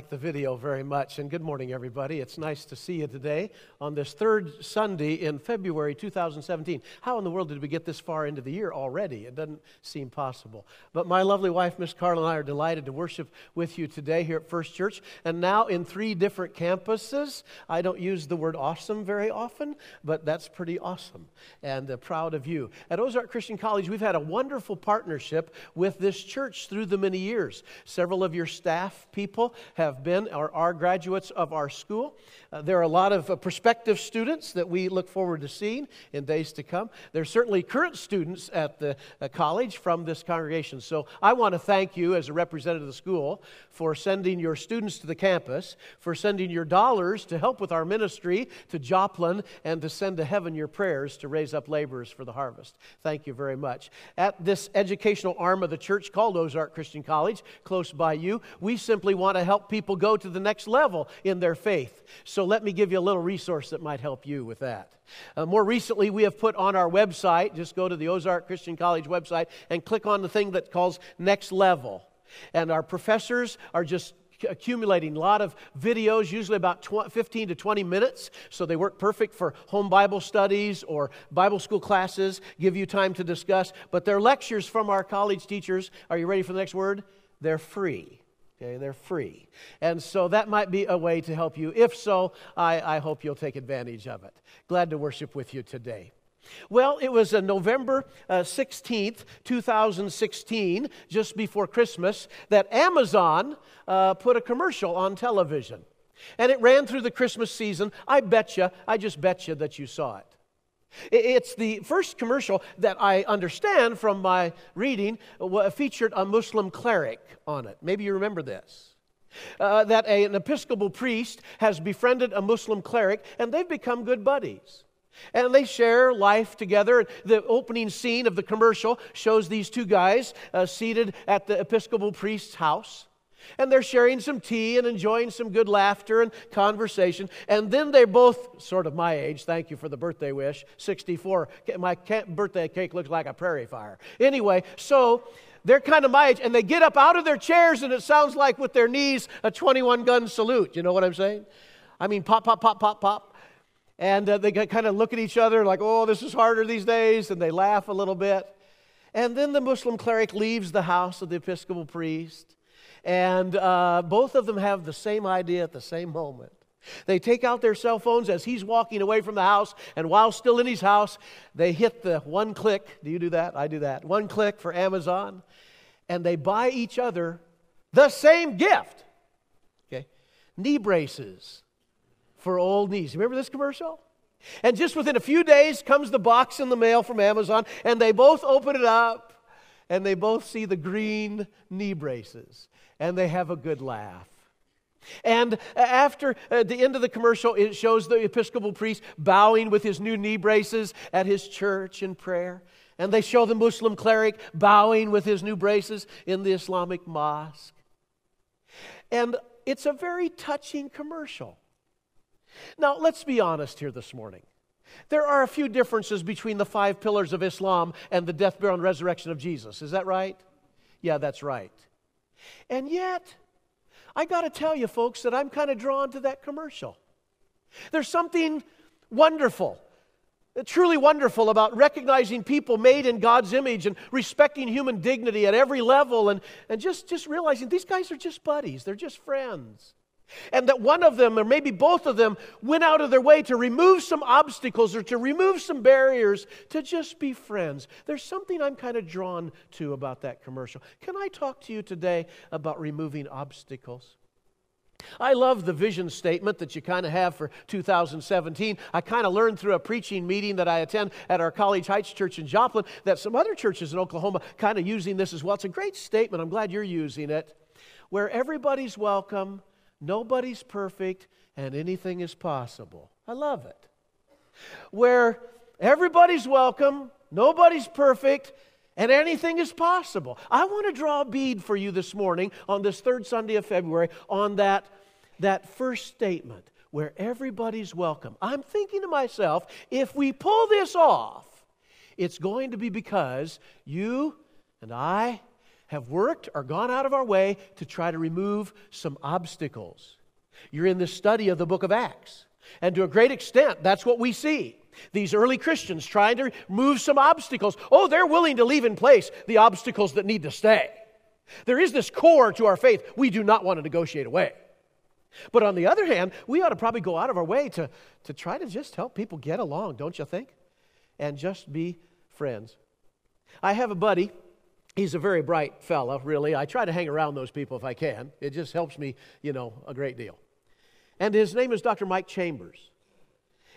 like the video very much. And good morning, everybody. It's nice to see you today on this third Sunday in February 2017. How in the world did we get this far into the year already? It doesn't seem possible. But my lovely wife, Miss Carla, and I are delighted to worship with you today here at First Church. And now in three different campuses. I don't use the word awesome very often, but that's pretty awesome. And uh, proud of you. At Ozark Christian College, we've had a wonderful partnership with this church through the many years. Several of your staff people have been or are graduates of our school. Uh, there are a lot of uh, prospective students that we look forward to seeing in days to come. There are certainly current students at the uh, college from this congregation. So I want to thank you as a representative of the school for sending your students to the campus, for sending your dollars to help with our ministry to Joplin, and to send to heaven your prayers to raise up laborers for the harvest. Thank you very much. At this educational arm of the church called Ozark Christian College, close by you, we simply want to help people go to the next level in their faith. So let me give you a little resource that might help you with that. Uh, more recently, we have put on our website, just go to the Ozark Christian College website and click on the thing that calls Next Level. And our professors are just accumulating a lot of videos, usually about 15 to 20 minutes. So they work perfect for home Bible studies or Bible school classes, give you time to discuss. But they're lectures from our college teachers. Are you ready for the next word? They're free. Okay, they're free. And so that might be a way to help you. If so, I, I hope you'll take advantage of it. Glad to worship with you today. Well, it was uh, November uh, 16th, 2016, just before Christmas, that Amazon uh, put a commercial on television. And it ran through the Christmas season. I bet you, I just bet you that you saw it. It's the first commercial that I understand from my reading featured a Muslim cleric on it. Maybe you remember this. Uh, that a, an Episcopal priest has befriended a Muslim cleric and they've become good buddies. And they share life together. The opening scene of the commercial shows these two guys uh, seated at the Episcopal priest's house. And they're sharing some tea and enjoying some good laughter and conversation. And then they're both sort of my age. Thank you for the birthday wish. 64. My birthday cake looks like a prairie fire. Anyway, so they're kind of my age. And they get up out of their chairs, and it sounds like with their knees a 21 gun salute. You know what I'm saying? I mean, pop, pop, pop, pop, pop. And uh, they kind of look at each other like, oh, this is harder these days. And they laugh a little bit. And then the Muslim cleric leaves the house of the Episcopal priest. And uh, both of them have the same idea at the same moment. They take out their cell phones as he's walking away from the house, and while still in his house, they hit the one click. Do you do that? I do that. One click for Amazon, and they buy each other the same gift. Okay? Knee braces for old knees. Remember this commercial? And just within a few days comes the box in the mail from Amazon, and they both open it up, and they both see the green knee braces and they have a good laugh. And after uh, the end of the commercial, it shows the Episcopal priest bowing with his new knee braces at his church in prayer. And they show the Muslim cleric bowing with his new braces in the Islamic mosque. And it's a very touching commercial. Now, let's be honest here this morning. There are a few differences between the five pillars of Islam and the death, burial, and resurrection of Jesus. Is that right? Yeah, that's right. And yet, I got to tell you, folks, that I'm kind of drawn to that commercial. There's something wonderful, truly wonderful about recognizing people made in God's image and respecting human dignity at every level and, and just, just realizing these guys are just buddies, they're just friends. And that one of them, or maybe both of them, went out of their way to remove some obstacles or to remove some barriers to just be friends. There's something I'm kind of drawn to about that commercial. Can I talk to you today about removing obstacles? I love the vision statement that you kind of have for 2017. I kind of learned through a preaching meeting that I attend at our College Heights Church in Joplin that some other churches in Oklahoma kind of using this as well. It's a great statement. I'm glad you're using it. Where everybody's welcome Nobody's perfect and anything is possible. I love it. Where everybody's welcome, nobody's perfect, and anything is possible. I want to draw a bead for you this morning on this third Sunday of February on that, that first statement where everybody's welcome. I'm thinking to myself, if we pull this off, it's going to be because you and I have worked or gone out of our way to try to remove some obstacles. You're in the study of the book of Acts. And to a great extent, that's what we see. These early Christians trying to remove some obstacles. Oh, they're willing to leave in place the obstacles that need to stay. There is this core to our faith we do not want to negotiate away. But on the other hand, we ought to probably go out of our way to, to try to just help people get along, don't you think? And just be friends. I have a buddy. He's a very bright fella, really. I try to hang around those people if I can. It just helps me, you know, a great deal. And his name is Dr. Mike Chambers.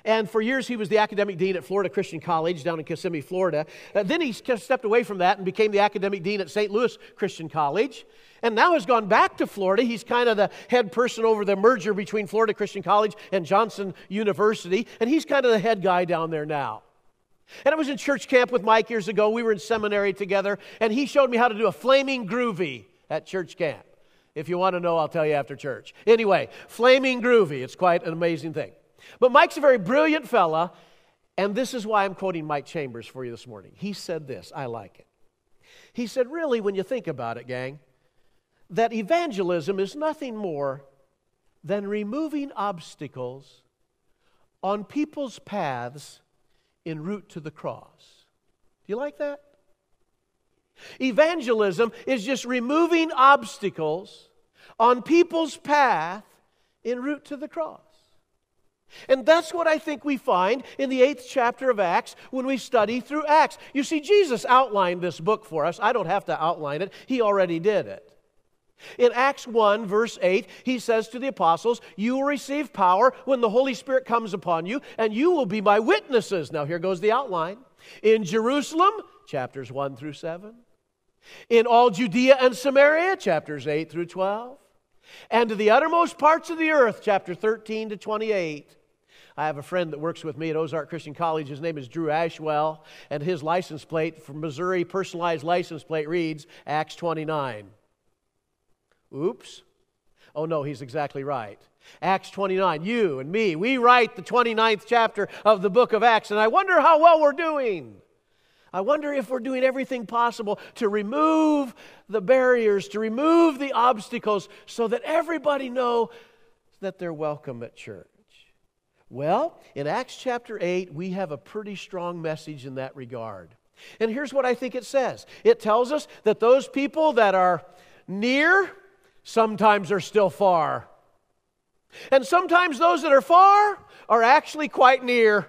And for years, he was the academic dean at Florida Christian College down in Kissimmee, Florida. Uh, then he stepped away from that and became the academic dean at St. Louis Christian College. And now has gone back to Florida. He's kind of the head person over the merger between Florida Christian College and Johnson University. And he's kind of the head guy down there now. And I was in church camp with Mike years ago. We were in seminary together. And he showed me how to do a flaming groovy at church camp. If you want to know, I'll tell you after church. Anyway, flaming groovy. It's quite an amazing thing. But Mike's a very brilliant fella, and this is why I'm quoting Mike Chambers for you this morning. He said this, I like it. He said, Really, when you think about it, gang, that evangelism is nothing more than removing obstacles on people's paths en route to the cross. Do you like that? Evangelism is just removing obstacles on people's path en route to the cross. And that's what I think we find in the eighth chapter of Acts when we study through Acts. You see, Jesus outlined this book for us. I don't have to outline it, He already did it. In Acts 1, verse 8, he says to the apostles, You will receive power when the Holy Spirit comes upon you, and you will be my witnesses. Now, here goes the outline. In Jerusalem, chapters 1 through 7. In all Judea and Samaria, chapters 8 through 12. And to the uttermost parts of the earth, chapter 13 to 28. I have a friend that works with me at Ozark Christian College. His name is Drew Ashwell, and his license plate from Missouri, personalized license plate reads Acts 29. Oops. Oh, no, he's exactly right. Acts 29. You and me, we write the 29th chapter of the book of Acts, and I wonder how well we're doing. I wonder if we're doing everything possible to remove the barriers, to remove the obstacles, so that everybody know that they're welcome at church. Well, in Acts chapter 8, we have a pretty strong message in that regard. And here's what I think it says it tells us that those people that are near sometimes are still far. And sometimes those that are far are actually quite near.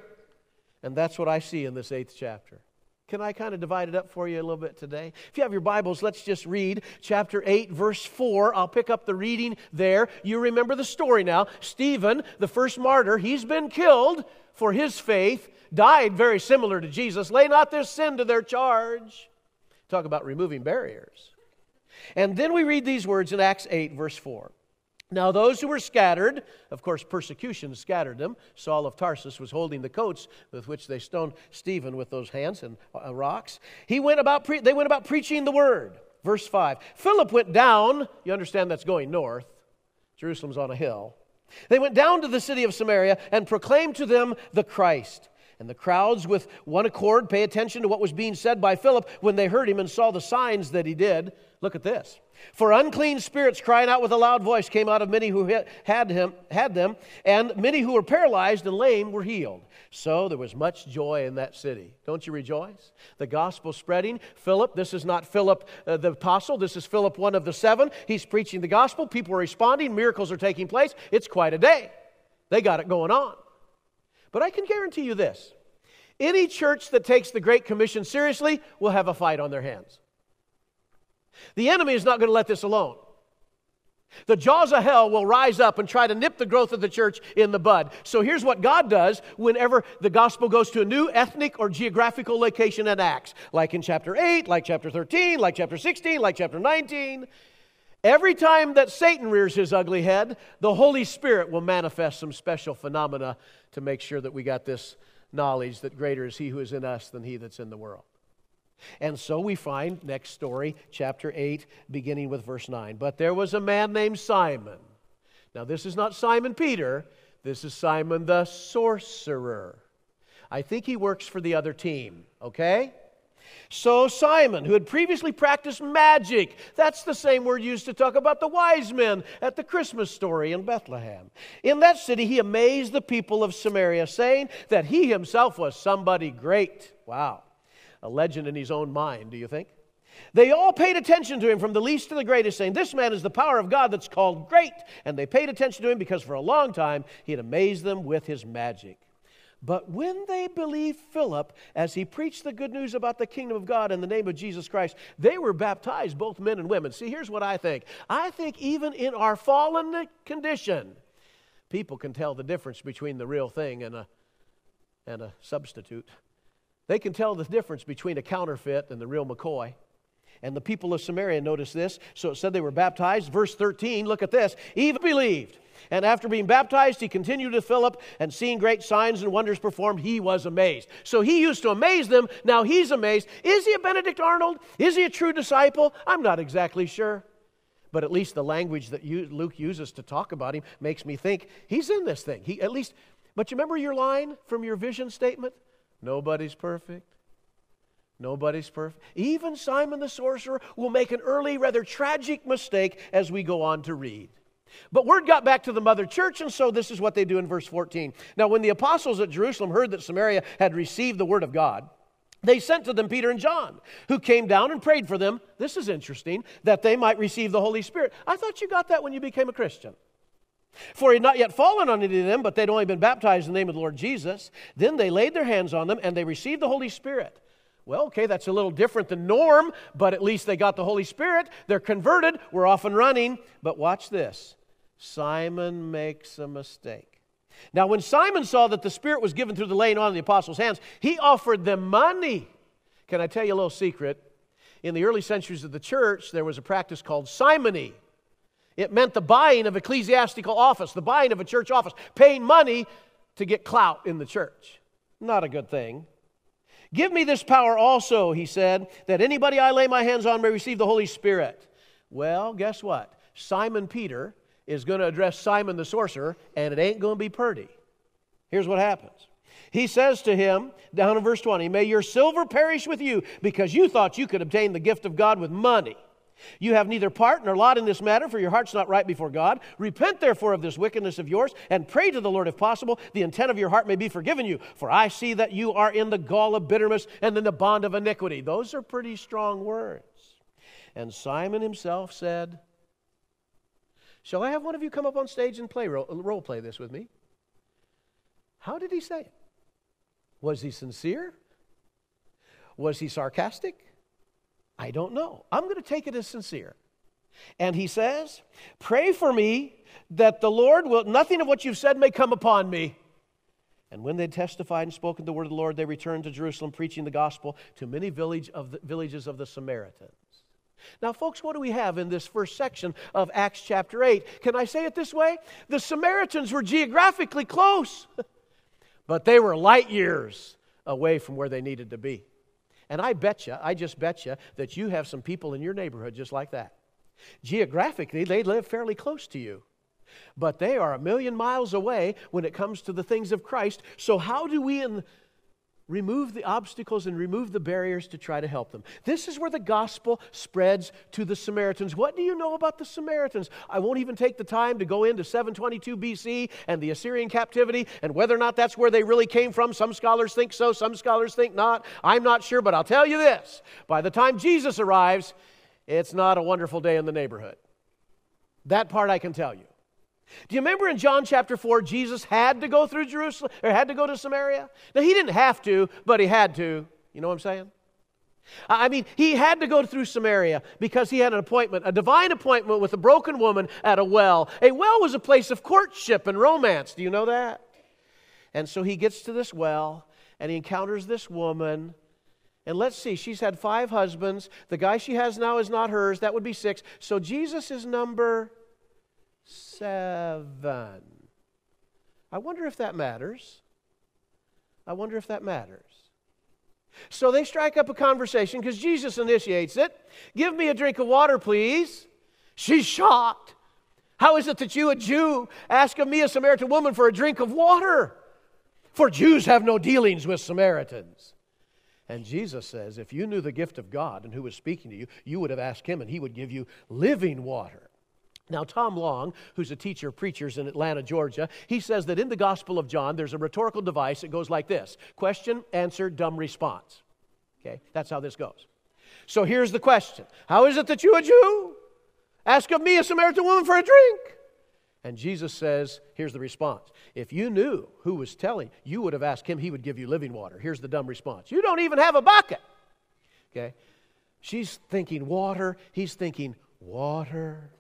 And that's what I see in this eighth chapter. Can I kind of divide it up for you a little bit today? If you have your Bibles, let's just read chapter 8, verse 4. I'll pick up the reading there. You remember the story now. Stephen, the first martyr, he's been killed for his faith, died very similar to Jesus. Lay not this sin to their charge. Talk about removing barriers. And then we read these words in Acts 8, verse 4. Now, those who were scattered, of course, persecution scattered them. Saul of Tarsus was holding the coats with which they stoned Stephen with those hands and uh, rocks. He went about pre- they went about preaching the word. Verse 5. Philip went down, you understand that's going north. Jerusalem's on a hill. They went down to the city of Samaria and proclaimed to them the Christ. And the crowds, with one accord, pay attention to what was being said by Philip when they heard him and saw the signs that he did. Look at this. For unclean spirits crying out with a loud voice came out of many who had, him, had them, and many who were paralyzed and lame were healed. So there was much joy in that city. Don't you rejoice? The gospel spreading. Philip, this is not Philip uh, the apostle, this is Philip, one of the seven. He's preaching the gospel. People are responding. Miracles are taking place. It's quite a day. They got it going on. But I can guarantee you this any church that takes the Great Commission seriously will have a fight on their hands. The enemy is not going to let this alone. The jaws of hell will rise up and try to nip the growth of the church in the bud. So here's what God does whenever the gospel goes to a new ethnic or geographical location in Acts, like in chapter 8, like chapter 13, like chapter 16, like chapter 19. Every time that Satan rears his ugly head, the Holy Spirit will manifest some special phenomena to make sure that we got this knowledge that greater is he who is in us than he that's in the world. And so we find, next story, chapter 8, beginning with verse 9. But there was a man named Simon. Now, this is not Simon Peter, this is Simon the sorcerer. I think he works for the other team, okay? So Simon, who had previously practiced magic, that's the same word used to talk about the wise men at the Christmas story in Bethlehem. In that city, he amazed the people of Samaria, saying that he himself was somebody great. Wow. A legend in his own mind, do you think? They all paid attention to him from the least to the greatest, saying, This man is the power of God that's called great. And they paid attention to him because for a long time he had amazed them with his magic. But when they believed Philip as he preached the good news about the kingdom of God in the name of Jesus Christ, they were baptized, both men and women. See, here's what I think I think even in our fallen condition, people can tell the difference between the real thing and a, and a substitute. They can tell the difference between a counterfeit and the real McCoy. And the people of Samaria noticed this. So it said they were baptized. Verse 13, look at this. Eve believed. And after being baptized, he continued to Philip, and seeing great signs and wonders performed, he was amazed. So he used to amaze them. Now he's amazed. Is he a Benedict Arnold? Is he a true disciple? I'm not exactly sure. But at least the language that Luke uses to talk about him makes me think he's in this thing. He at least, but you remember your line from your vision statement? Nobody's perfect. Nobody's perfect. Even Simon the sorcerer will make an early, rather tragic mistake as we go on to read. But word got back to the mother church, and so this is what they do in verse 14. Now, when the apostles at Jerusalem heard that Samaria had received the word of God, they sent to them Peter and John, who came down and prayed for them. This is interesting, that they might receive the Holy Spirit. I thought you got that when you became a Christian. For he had not yet fallen on any of them, but they'd only been baptized in the name of the Lord Jesus. Then they laid their hands on them, and they received the Holy Spirit. Well, okay, that's a little different than norm, but at least they got the Holy Spirit. They're converted. We're off and running. But watch this Simon makes a mistake. Now, when Simon saw that the Spirit was given through the laying on of the apostles' hands, he offered them money. Can I tell you a little secret? In the early centuries of the church, there was a practice called simony. It meant the buying of ecclesiastical office, the buying of a church office, paying money to get clout in the church. Not a good thing. Give me this power also, he said, that anybody I lay my hands on may receive the Holy Spirit. Well, guess what? Simon Peter is going to address Simon the sorcerer, and it ain't going to be purty. Here's what happens. He says to him, down in verse 20, May your silver perish with you, because you thought you could obtain the gift of God with money. You have neither part nor lot in this matter, for your heart's not right before God. Repent therefore of this wickedness of yours, and pray to the Lord if possible, the intent of your heart may be forgiven you. For I see that you are in the gall of bitterness and in the bond of iniquity. Those are pretty strong words. And Simon himself said, Shall I have one of you come up on stage and play role, role play this with me? How did he say it? Was he sincere? Was he sarcastic? I don't know. I'm going to take it as sincere. And he says, Pray for me that the Lord will, nothing of what you've said may come upon me. And when they testified and spoken the word of the Lord, they returned to Jerusalem, preaching the gospel to many village of the, villages of the Samaritans. Now, folks, what do we have in this first section of Acts chapter 8? Can I say it this way? The Samaritans were geographically close, but they were light years away from where they needed to be. And I bet you, I just bet you, that you have some people in your neighborhood just like that. Geographically, they live fairly close to you, but they are a million miles away when it comes to the things of Christ. So, how do we, in remove the obstacles and remove the barriers to try to help them. This is where the gospel spreads to the Samaritans. What do you know about the Samaritans? I won't even take the time to go into 722 BC and the Assyrian captivity and whether or not that's where they really came from. Some scholars think so, some scholars think not. I'm not sure, but I'll tell you this by the time Jesus arrives, it's not a wonderful day in the neighborhood. That part I can tell you. Do you remember in John chapter 4, Jesus had to go through Jerusalem, or had to go to Samaria? Now, he didn't have to, but he had to. You know what I'm saying? I mean, he had to go through Samaria because he had an appointment, a divine appointment with a broken woman at a well. A well was a place of courtship and romance. Do you know that? And so he gets to this well and he encounters this woman. And let's see, she's had five husbands. The guy she has now is not hers. That would be six. So Jesus is number seven. I wonder if that matters. I wonder if that matters. So they strike up a conversation because Jesus initiates it. Give me a drink of water, please. She's shocked. How is it that you, a Jew, ask of me, a Samaritan woman, for a drink of water? For Jews have no dealings with Samaritans. And Jesus says, if you knew the gift of God and who was speaking to you, you would have asked him and he would give you living water. Now, Tom Long, who's a teacher of preachers in Atlanta, Georgia, he says that in the Gospel of John, there's a rhetorical device that goes like this question, answer, dumb response. Okay, that's how this goes. So here's the question How is it that you, a Jew, ask of me, a Samaritan woman, for a drink? And Jesus says, here's the response. If you knew who was telling, you would have asked him, he would give you living water. Here's the dumb response. You don't even have a bucket. Okay? She's thinking water, he's thinking water.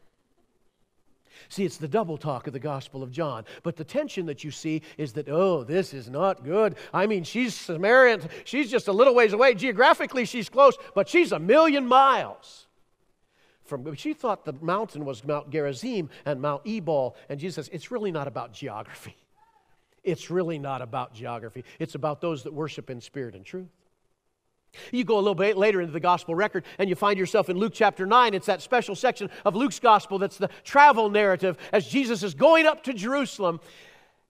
See, it's the double talk of the Gospel of John. But the tension that you see is that, oh, this is not good. I mean, she's Samaritan. She's just a little ways away. Geographically, she's close, but she's a million miles from she thought the mountain was Mount Gerizim and Mount Ebal, and Jesus says it's really not about geography. It's really not about geography. It's about those that worship in spirit and truth. You go a little bit later into the gospel record and you find yourself in Luke chapter 9. It's that special section of Luke's gospel that's the travel narrative as Jesus is going up to Jerusalem.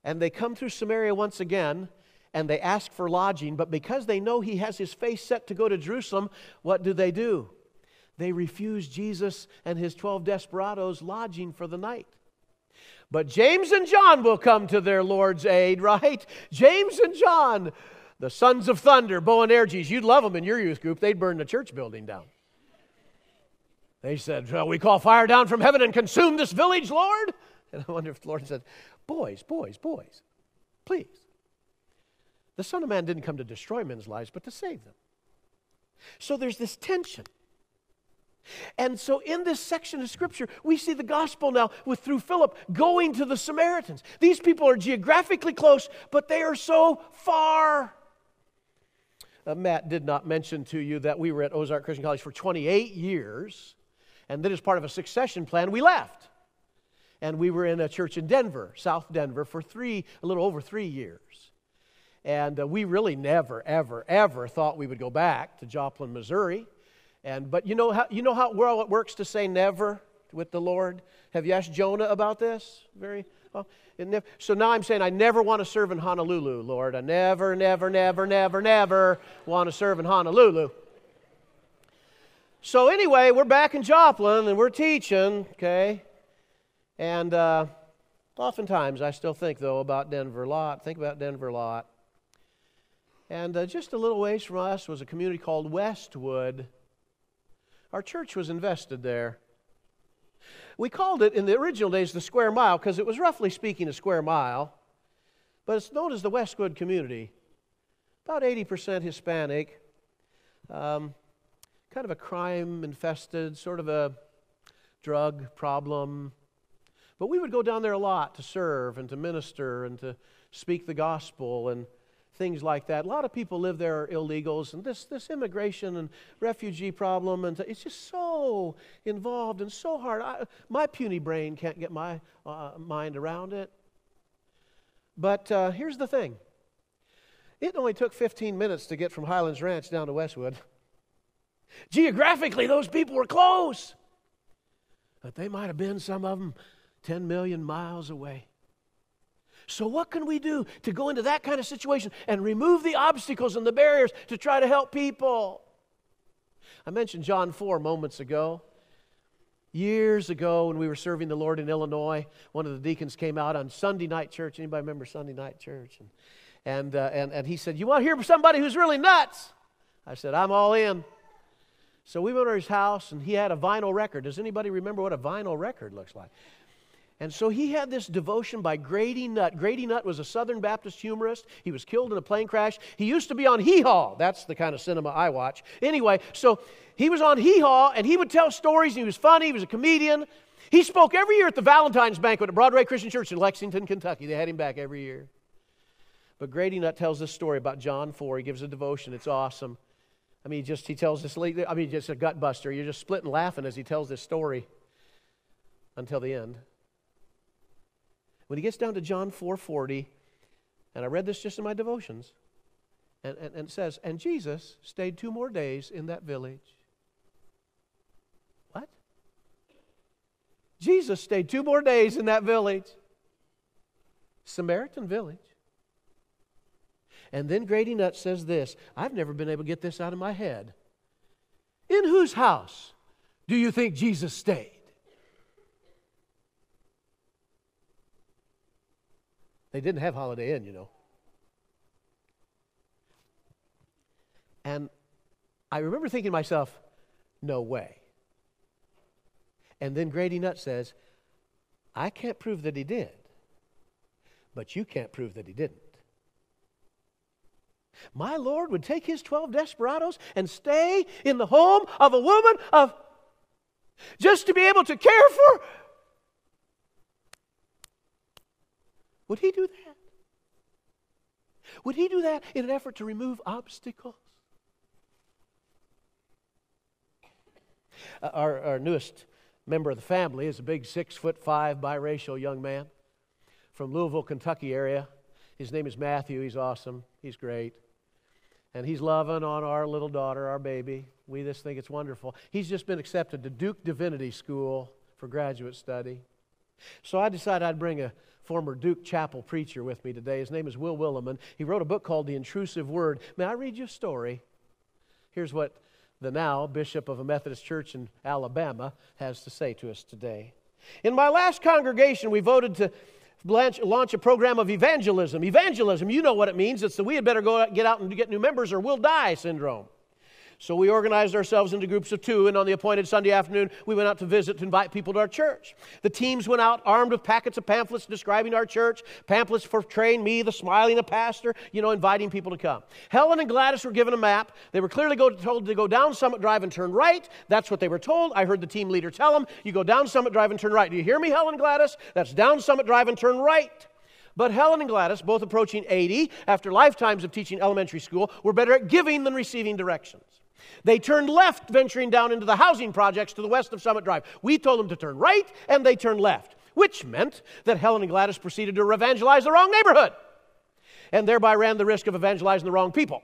And they come through Samaria once again and they ask for lodging. But because they know he has his face set to go to Jerusalem, what do they do? they refuse Jesus and his 12 desperados lodging for the night. But James and John will come to their Lord's aid, right? James and John, the sons of thunder, Boanerges. You'd love them in your youth group. They'd burn the church building down. They said, well, We call fire down from heaven and consume this village, Lord. And I wonder if the Lord said, Boys, boys, boys, please. The Son of Man didn't come to destroy men's lives, but to save them. So there's this tension. And so in this section of scripture, we see the gospel now with through Philip going to the Samaritans. These people are geographically close, but they are so far. Uh, Matt did not mention to you that we were at Ozark Christian College for 28 years, and then as part of a succession plan, we left. And we were in a church in Denver, South Denver, for three, a little over three years. And uh, we really never, ever, ever thought we would go back to Joplin, Missouri. And, but you know, how, you know how well it works to say never with the Lord? Have you asked Jonah about this? Very well. Never, so now I'm saying I never want to serve in Honolulu, Lord. I never, never, never, never, never want to serve in Honolulu. So anyway, we're back in Joplin and we're teaching, okay? And uh, oftentimes I still think, though, about Denver a lot. Think about Denver a lot. And uh, just a little ways from us was a community called Westwood. Our church was invested there. We called it in the original days the square mile because it was roughly speaking a square mile, but it's known as the Westwood community. About 80% Hispanic, um, kind of a crime infested, sort of a drug problem. But we would go down there a lot to serve and to minister and to speak the gospel and things like that. A lot of people live there are illegals, and this, this immigration and refugee problem, and it's just so involved and so hard. I, my puny brain can't get my uh, mind around it. But uh, here's the thing it only took 15 minutes to get from Highlands Ranch down to Westwood. Geographically, those people were close, but they might have been, some of them, 10 million miles away. So, what can we do to go into that kind of situation and remove the obstacles and the barriers to try to help people? I mentioned John 4 moments ago. Years ago, when we were serving the Lord in Illinois, one of the deacons came out on Sunday night church. Anybody remember Sunday night church? And, and, uh, and, and he said, You want to hear somebody who's really nuts? I said, I'm all in. So we went to his house, and he had a vinyl record. Does anybody remember what a vinyl record looks like? And so he had this devotion by Grady Nutt. Grady Nutt was a Southern Baptist humorist. He was killed in a plane crash. He used to be on Hee Haw. That's the kind of cinema I watch. Anyway, so he was on Hee Haw and he would tell stories. he was funny. He was a comedian. He spoke every year at the Valentine's banquet at Broadway Christian Church in Lexington, Kentucky. They had him back every year. But Grady Nutt tells this story about John 4. He gives a devotion. It's awesome. I mean, just he tells this, I mean, just a gut buster. You're just splitting laughing as he tells this story until the end. When he gets down to John 4:40, and I read this just in my devotions, and, and, and it says, and Jesus stayed two more days in that village. What? Jesus stayed two more days in that village. Samaritan village. And then Grady Nutt says this I've never been able to get this out of my head. In whose house do you think Jesus stayed? They didn't have Holiday Inn, you know. And I remember thinking to myself, no way. And then Grady Nutt says, I can't prove that he did, but you can't prove that he didn't. My Lord would take his 12 desperados and stay in the home of a woman of just to be able to care for. Would he do that? Would he do that in an effort to remove obstacles? Uh, our, our newest member of the family is a big six foot five biracial young man from Louisville, Kentucky area. His name is Matthew. He's awesome. He's great. And he's loving on our little daughter, our baby. We just think it's wonderful. He's just been accepted to Duke Divinity School for graduate study. So I decided I'd bring a former Duke Chapel preacher with me today. His name is Will Willimon. He wrote a book called The Intrusive Word. May I read you a story? Here's what the now Bishop of a Methodist church in Alabama has to say to us today. In my last congregation, we voted to launch a program of evangelism. Evangelism, you know what it means. It's the we had better go get out and get new members or we'll die syndrome. So we organized ourselves into groups of two, and on the appointed Sunday afternoon, we went out to visit to invite people to our church. The teams went out armed with packets of pamphlets describing our church, pamphlets portraying me, the smiling the pastor, you know, inviting people to come. Helen and Gladys were given a map. They were clearly told to go down Summit Drive and turn right. That's what they were told. I heard the team leader tell them, You go down Summit Drive and turn right. Do you hear me, Helen Gladys? That's down Summit Drive and turn right. But Helen and Gladys, both approaching 80 after lifetimes of teaching elementary school, were better at giving than receiving directions. They turned left, venturing down into the housing projects to the west of Summit Drive. We told them to turn right, and they turned left, which meant that Helen and Gladys proceeded to evangelize the wrong neighborhood and thereby ran the risk of evangelizing the wrong people.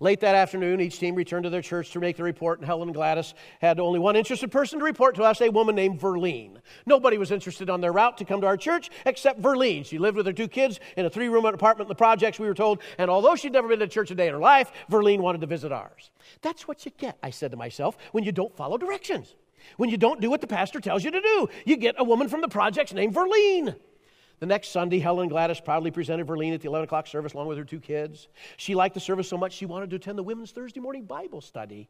Late that afternoon, each team returned to their church to make the report, and Helen and Gladys had only one interested person to report to us, a woman named Verlene. Nobody was interested on their route to come to our church except Verlene. She lived with her two kids in a three room apartment in the projects, we were told, and although she'd never been to church a day in her life, Verlene wanted to visit ours. That's what you get, I said to myself, when you don't follow directions. When you don't do what the pastor tells you to do, you get a woman from the projects named Verlene. The next Sunday, Helen Gladys proudly presented Verlene at the 11 o'clock service along with her two kids. She liked the service so much she wanted to attend the women's Thursday morning Bible study.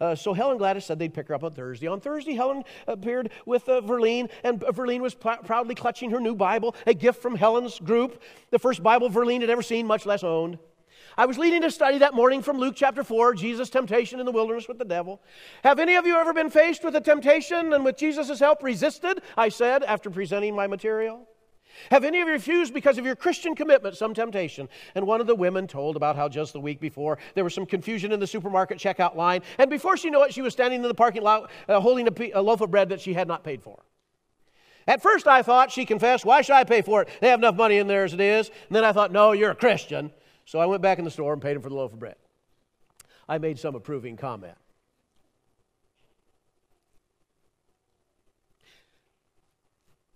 Uh, so Helen Gladys said they'd pick her up on Thursday. On Thursday, Helen appeared with uh, Verlene, and Verlene was proudly clutching her new Bible, a gift from Helen's group, the first Bible Verlene had ever seen, much less owned. I was leading a study that morning from Luke chapter 4, Jesus' temptation in the wilderness with the devil. Have any of you ever been faced with a temptation and with Jesus' help resisted? I said after presenting my material. Have any of you refused because of your Christian commitment some temptation? And one of the women told about how just the week before there was some confusion in the supermarket checkout line, and before she knew it, she was standing in the parking lot uh, holding a, a loaf of bread that she had not paid for. At first, I thought, she confessed, why should I pay for it? They have enough money in there as it is. And then I thought, no, you're a Christian. So I went back in the store and paid him for the loaf of bread. I made some approving comment.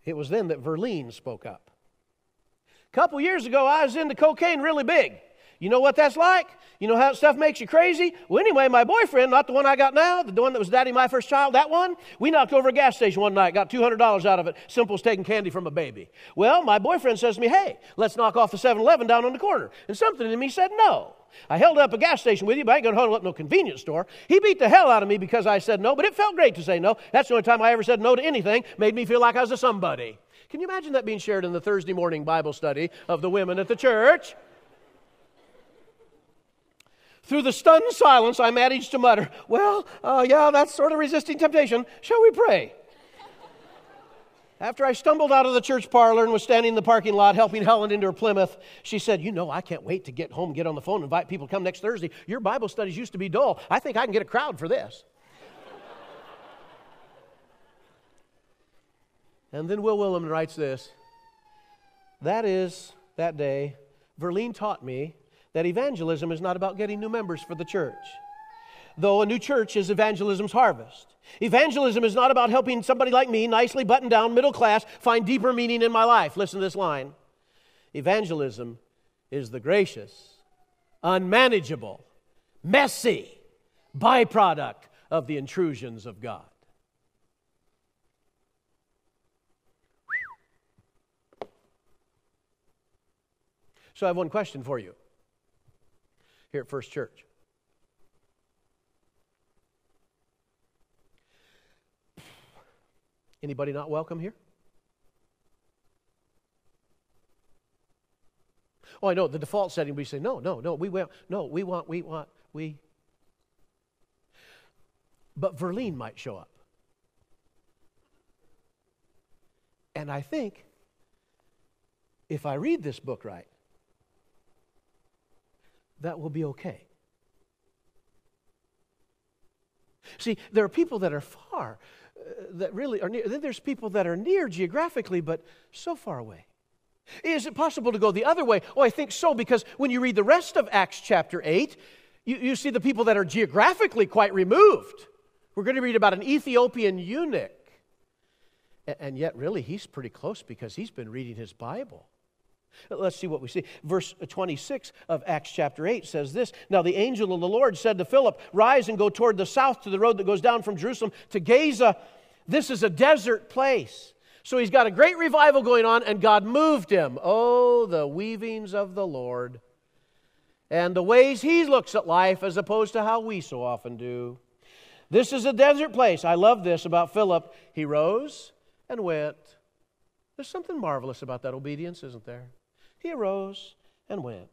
It was then that Verlene spoke up. A couple years ago, I was into cocaine really big. You know what that's like? You know how stuff makes you crazy? Well, anyway, my boyfriend, not the one I got now, the one that was daddy my first child, that one, we knocked over a gas station one night, got $200 out of it, simple as taking candy from a baby. Well, my boyfriend says to me, hey, let's knock off the 7 Eleven down on the corner. And something in me said no. I held up a gas station with you, but I ain't going to hold up no convenience store. He beat the hell out of me because I said no, but it felt great to say no. That's the only time I ever said no to anything. Made me feel like I was a somebody. Can you imagine that being shared in the Thursday morning Bible study of the women at the church? Through the stunned silence, I managed to mutter, Well, uh, yeah, that's sort of resisting temptation. Shall we pray? After I stumbled out of the church parlor and was standing in the parking lot helping Helen into her Plymouth, she said, You know, I can't wait to get home, get on the phone, invite people to come next Thursday. Your Bible studies used to be dull. I think I can get a crowd for this. and then Will Willimon writes this That is, that day, Verlene taught me that evangelism is not about getting new members for the church though a new church is evangelism's harvest. Evangelism is not about helping somebody like me, nicely buttoned down, middle class, find deeper meaning in my life. Listen to this line Evangelism is the gracious unmanageable, messy byproduct of the intrusions of God. So I have one question for you here at First Church. Anybody not welcome here? Oh, I know the default setting we say no, no, no, we will. no, we want we want we but Verlene might show up. And I think if I read this book right, that will be okay. See, there are people that are far, that really are near. Then there's people that are near geographically, but so far away. Is it possible to go the other way? Oh, I think so, because when you read the rest of Acts chapter 8, you, you see the people that are geographically quite removed. We're going to read about an Ethiopian eunuch. And yet, really, he's pretty close because he's been reading his Bible. Let's see what we see. Verse 26 of Acts chapter 8 says this Now the angel of the Lord said to Philip, Rise and go toward the south to the road that goes down from Jerusalem to Gaza. This is a desert place. So he's got a great revival going on, and God moved him. Oh, the weavings of the Lord and the ways he looks at life as opposed to how we so often do. This is a desert place. I love this about Philip. He rose and went. There's something marvelous about that obedience, isn't there? He arose and went.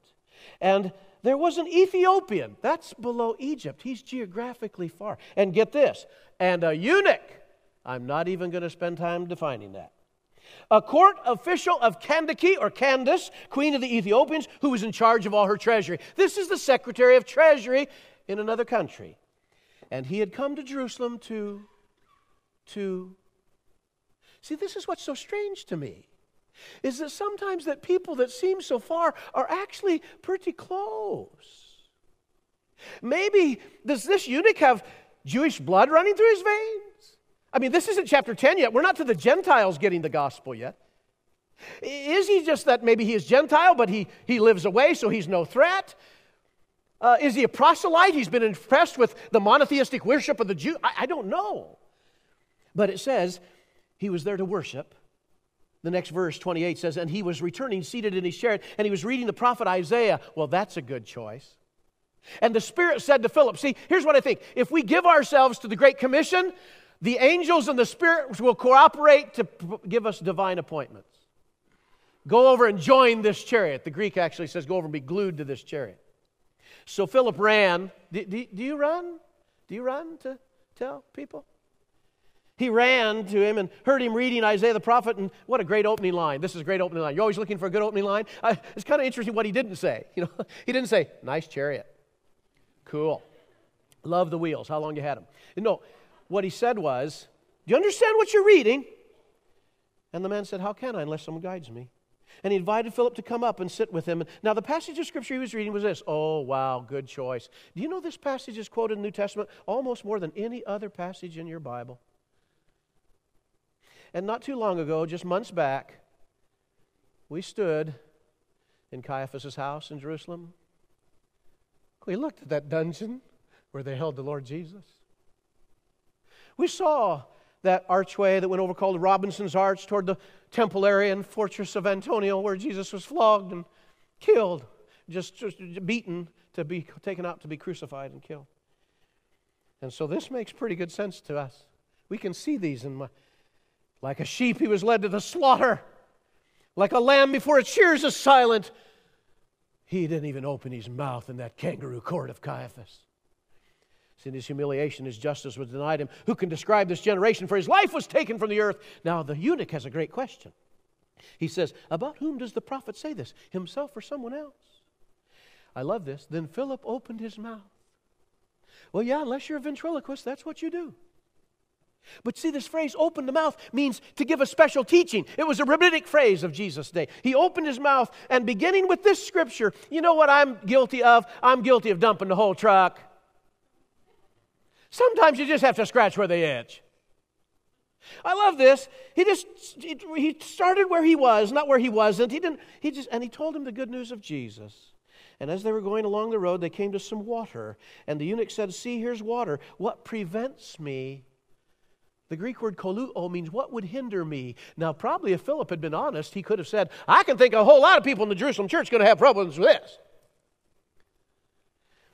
And there was an Ethiopian. That's below Egypt. He's geographically far. And get this, and a eunuch. I'm not even going to spend time defining that. A court official of Kandake or Candace, queen of the Ethiopians, who was in charge of all her treasury. This is the secretary of treasury in another country. And he had come to Jerusalem to, to, see, this is what's so strange to me is that sometimes that people that seem so far are actually pretty close. Maybe does this eunuch have Jewish blood running through his veins? I mean, this isn't chapter 10 yet. We're not to the Gentiles getting the gospel yet. Is he just that maybe he is Gentile, but he, he lives away, so he's no threat? Uh, is he a proselyte? He's been impressed with the monotheistic worship of the Jew. I, I don't know. But it says he was there to worship the next verse, 28, says, And he was returning, seated in his chariot, and he was reading the prophet Isaiah. Well, that's a good choice. And the Spirit said to Philip, See, here's what I think. If we give ourselves to the Great Commission, the angels and the spirits will cooperate to give us divine appointments. Go over and join this chariot. The Greek actually says, Go over and be glued to this chariot. So Philip ran. Do, do, do you run? Do you run to tell people? He ran to him and heard him reading Isaiah the prophet, and what a great opening line. This is a great opening line. You're always looking for a good opening line. I, it's kind of interesting what he didn't say. You know, he didn't say, nice chariot. Cool. Love the wheels. How long you had them? No, what he said was, do you understand what you're reading? And the man said, How can I unless someone guides me? And he invited Philip to come up and sit with him. Now, the passage of scripture he was reading was this. Oh, wow, good choice. Do you know this passage is quoted in the New Testament almost more than any other passage in your Bible? And not too long ago, just months back, we stood in Caiaphas' house in Jerusalem. We looked at that dungeon where they held the Lord Jesus. We saw that archway that went over called Robinson's Arch toward the temple area and fortress of Antonia where Jesus was flogged and killed, just, just beaten to be taken out to be crucified and killed. And so this makes pretty good sense to us. We can see these in my, like a sheep, he was led to the slaughter. Like a lamb before its shears is silent. He didn't even open his mouth in that kangaroo court of Caiaphas. In his humiliation, his justice was denied him. Who can describe this generation? For his life was taken from the earth. Now, the eunuch has a great question. He says, About whom does the prophet say this? Himself or someone else? I love this. Then Philip opened his mouth. Well, yeah, unless you're a ventriloquist, that's what you do. But see, this phrase, open the mouth, means to give a special teaching. It was a rabbinic phrase of Jesus' day. He opened his mouth, and beginning with this scripture, you know what I'm guilty of? I'm guilty of dumping the whole truck. Sometimes you just have to scratch where they itch. I love this. He just he started where he was, not where he wasn't. He didn't. He just and he told him the good news of Jesus. And as they were going along the road, they came to some water. And the eunuch said, See, here's water. What prevents me? The Greek word koluo means what would hinder me. Now, probably if Philip had been honest, he could have said, I can think a whole lot of people in the Jerusalem church going to have problems with this.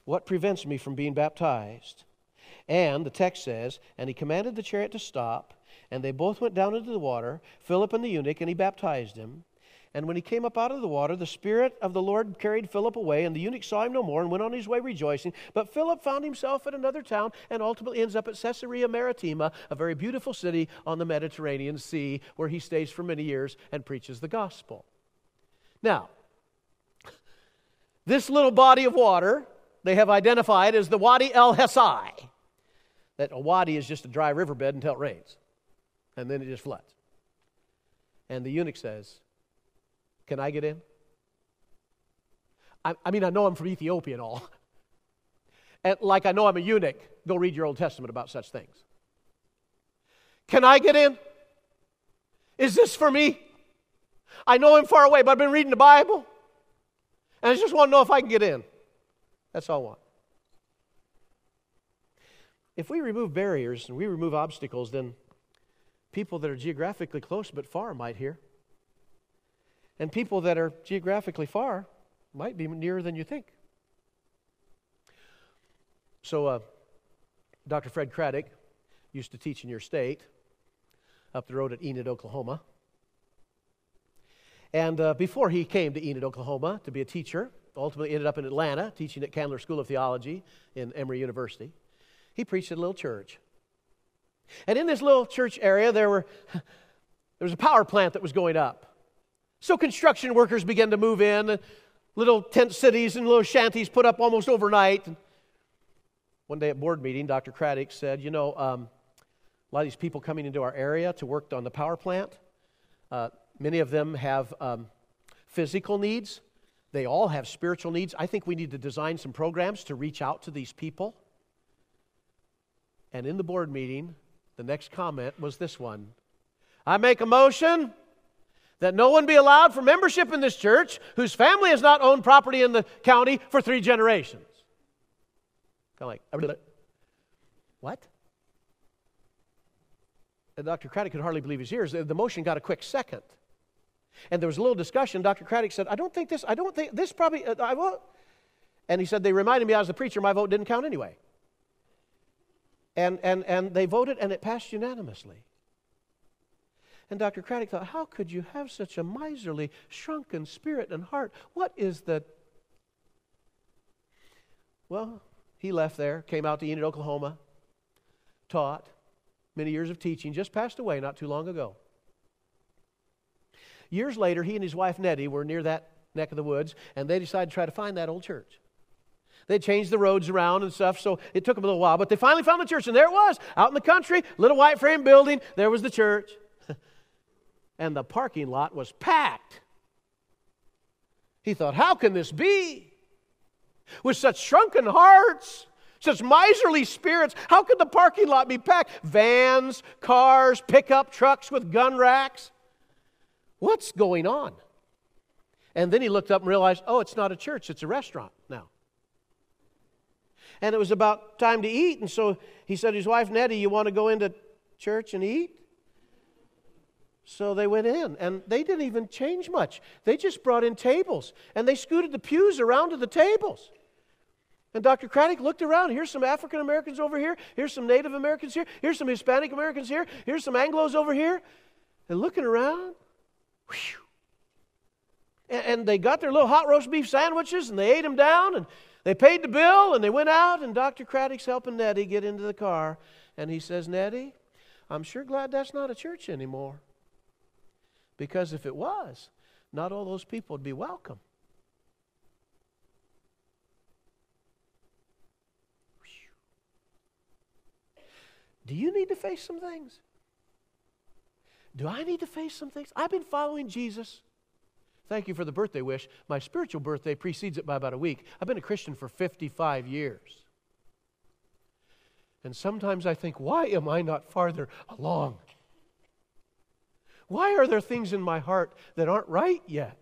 What prevents me from being baptized? And the text says, And he commanded the chariot to stop, and they both went down into the water, Philip and the eunuch, and he baptized him. And when he came up out of the water, the Spirit of the Lord carried Philip away, and the eunuch saw him no more and went on his way rejoicing. But Philip found himself at another town and ultimately ends up at Caesarea Maritima, a very beautiful city on the Mediterranean Sea, where he stays for many years and preaches the gospel. Now, this little body of water they have identified as the Wadi el Hesai. That a wadi is just a dry riverbed until it rains, and then it just floods. And the eunuch says, Can I get in? I, I mean, I know I'm from Ethiopia and all. And like I know I'm a eunuch, go read your Old Testament about such things. Can I get in? Is this for me? I know I'm far away, but I've been reading the Bible. And I just want to know if I can get in. That's all I want. If we remove barriers and we remove obstacles, then people that are geographically close but far might hear. And people that are geographically far might be nearer than you think. So, uh, Dr. Fred Craddock used to teach in your state up the road at Enid, Oklahoma. And uh, before he came to Enid, Oklahoma to be a teacher, ultimately ended up in Atlanta teaching at Candler School of Theology in Emory University. He preached at a little church. And in this little church area, there, were, there was a power plant that was going up. So construction workers began to move in, little tent cities and little shanties put up almost overnight. One day at board meeting, Dr. Craddock said, You know, um, a lot of these people coming into our area to work on the power plant, uh, many of them have um, physical needs. They all have spiritual needs. I think we need to design some programs to reach out to these people. And in the board meeting, the next comment was this one I make a motion that no one be allowed for membership in this church whose family has not owned property in the county for three generations. Kind of like, what? And Dr. Craddock could hardly believe his ears. The motion got a quick second. And there was a little discussion. Dr. Craddock said, I don't think this, I don't think this probably, uh, I won't. And he said, they reminded me I was a preacher, my vote didn't count anyway. And, and, and they voted, and it passed unanimously. And Dr. Craddock thought, how could you have such a miserly, shrunken spirit and heart? What is the. Well, he left there, came out to Enid, Oklahoma, taught, many years of teaching, just passed away not too long ago. Years later, he and his wife Nettie were near that neck of the woods, and they decided to try to find that old church. They changed the roads around and stuff, so it took them a little while. But they finally found the church, and there it was, out in the country, little white frame building. There was the church. and the parking lot was packed. He thought, how can this be? With such shrunken hearts, such miserly spirits, how could the parking lot be packed? Vans, cars, pickup trucks with gun racks. What's going on? And then he looked up and realized, oh, it's not a church, it's a restaurant now. And it was about time to eat, and so he said to his wife, Nettie, you want to go into church and eat? So they went in, and they didn't even change much. They just brought in tables, and they scooted the pews around to the tables. And Dr. Craddock looked around. Here's some African Americans over here. Here's some Native Americans here. Here's some Hispanic Americans here. Here's some Anglos over here. And looking around, and they got their little hot roast beef sandwiches and they ate them down and they paid the bill and they went out. And Dr. Craddock's helping Nettie get into the car. And he says, Nettie, I'm sure glad that's not a church anymore. Because if it was, not all those people would be welcome. Do you need to face some things? Do I need to face some things? I've been following Jesus. Thank you for the birthday wish. My spiritual birthday precedes it by about a week. I've been a Christian for 55 years. And sometimes I think, why am I not farther along? Why are there things in my heart that aren't right yet?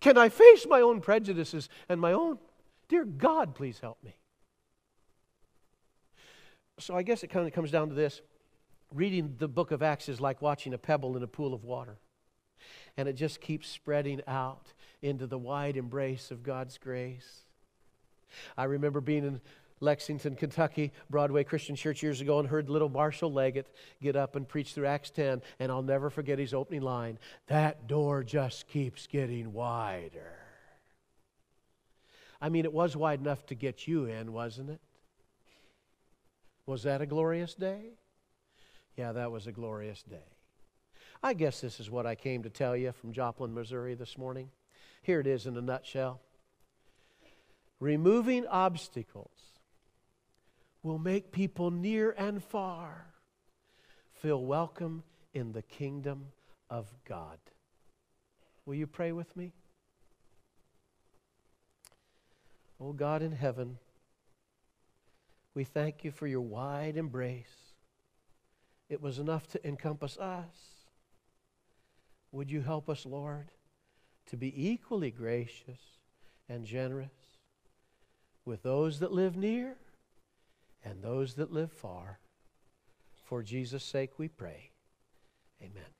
Can I face my own prejudices and my own? Dear God, please help me. So I guess it kind of comes down to this. Reading the book of Acts is like watching a pebble in a pool of water. And it just keeps spreading out into the wide embrace of God's grace. I remember being in Lexington, Kentucky, Broadway Christian Church years ago and heard little Marshall Leggett get up and preach through Acts 10, and I'll never forget his opening line That door just keeps getting wider. I mean, it was wide enough to get you in, wasn't it? Was that a glorious day? Yeah, that was a glorious day. I guess this is what I came to tell you from Joplin, Missouri this morning. Here it is in a nutshell. Removing obstacles will make people near and far feel welcome in the kingdom of God. Will you pray with me? Oh God in heaven, we thank you for your wide embrace. It was enough to encompass us. Would you help us, Lord, to be equally gracious and generous with those that live near and those that live far? For Jesus' sake we pray. Amen.